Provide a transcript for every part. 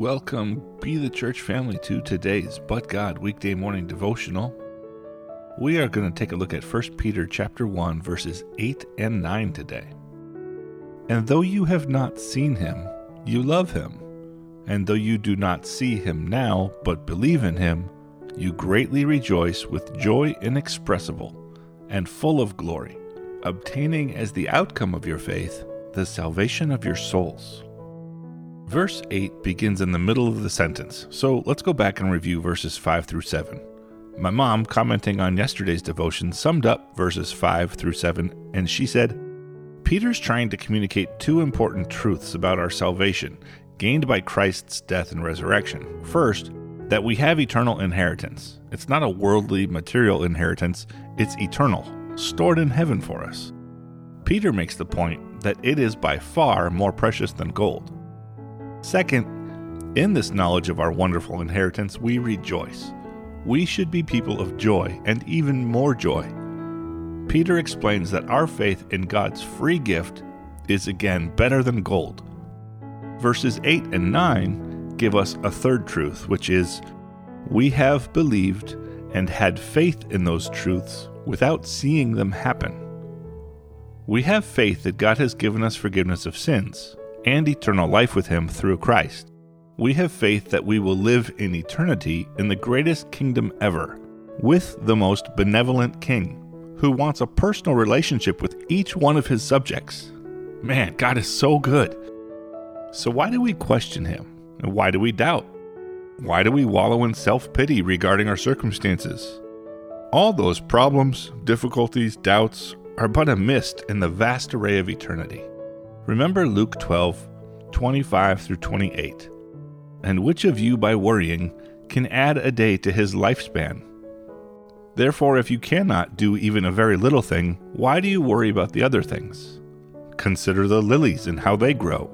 Welcome, Be the Church family, to today's But God weekday morning devotional. We are going to take a look at 1 Peter chapter 1 verses 8 and 9 today. And though you have not seen him, you love him. And though you do not see him now, but believe in him, you greatly rejoice with joy inexpressible and full of glory, obtaining as the outcome of your faith the salvation of your souls. Verse 8 begins in the middle of the sentence, so let's go back and review verses 5 through 7. My mom, commenting on yesterday's devotion, summed up verses 5 through 7, and she said, Peter's trying to communicate two important truths about our salvation gained by Christ's death and resurrection. First, that we have eternal inheritance. It's not a worldly, material inheritance, it's eternal, stored in heaven for us. Peter makes the point that it is by far more precious than gold. Second, in this knowledge of our wonderful inheritance, we rejoice. We should be people of joy and even more joy. Peter explains that our faith in God's free gift is again better than gold. Verses 8 and 9 give us a third truth, which is we have believed and had faith in those truths without seeing them happen. We have faith that God has given us forgiveness of sins and eternal life with Him through Christ. We have faith that we will live in eternity in the greatest kingdom ever, with the most benevolent King, who wants a personal relationship with each one of His subjects. Man, God is so good. So, why do we question Him? And why do we doubt? Why do we wallow in self pity regarding our circumstances? All those problems, difficulties, doubts are but a mist in the vast array of eternity. Remember Luke 12, 25 through 28. And which of you, by worrying, can add a day to his lifespan? Therefore, if you cannot do even a very little thing, why do you worry about the other things? Consider the lilies and how they grow.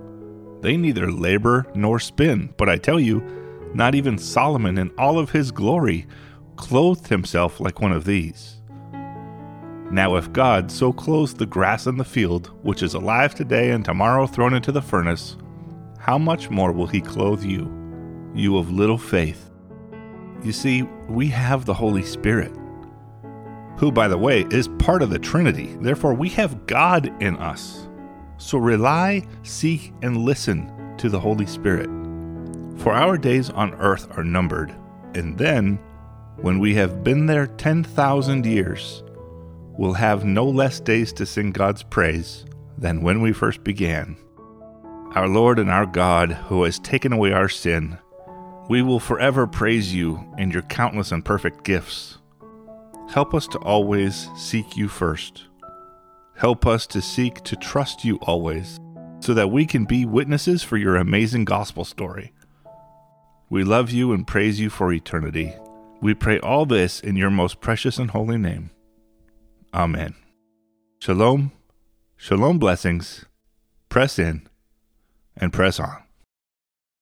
They neither labor nor spin, but I tell you, not even Solomon in all of his glory clothed himself like one of these. Now, if God so clothes the grass in the field, which is alive today and tomorrow thrown into the furnace, how much more will He clothe you, you of little faith? You see, we have the Holy Spirit, who, by the way, is part of the Trinity. Therefore, we have God in us. So rely, seek, and listen to the Holy Spirit. For our days on earth are numbered, and then, when we have been there 10,000 years, we'll have no less days to sing God's praise than when we first began. Our Lord and our God, who has taken away our sin, we will forever praise you and your countless and perfect gifts. Help us to always seek you first. Help us to seek to trust you always, so that we can be witnesses for your amazing gospel story. We love you and praise you for eternity. We pray all this in your most precious and holy name. Amen. Shalom, shalom blessings, press in, and press on.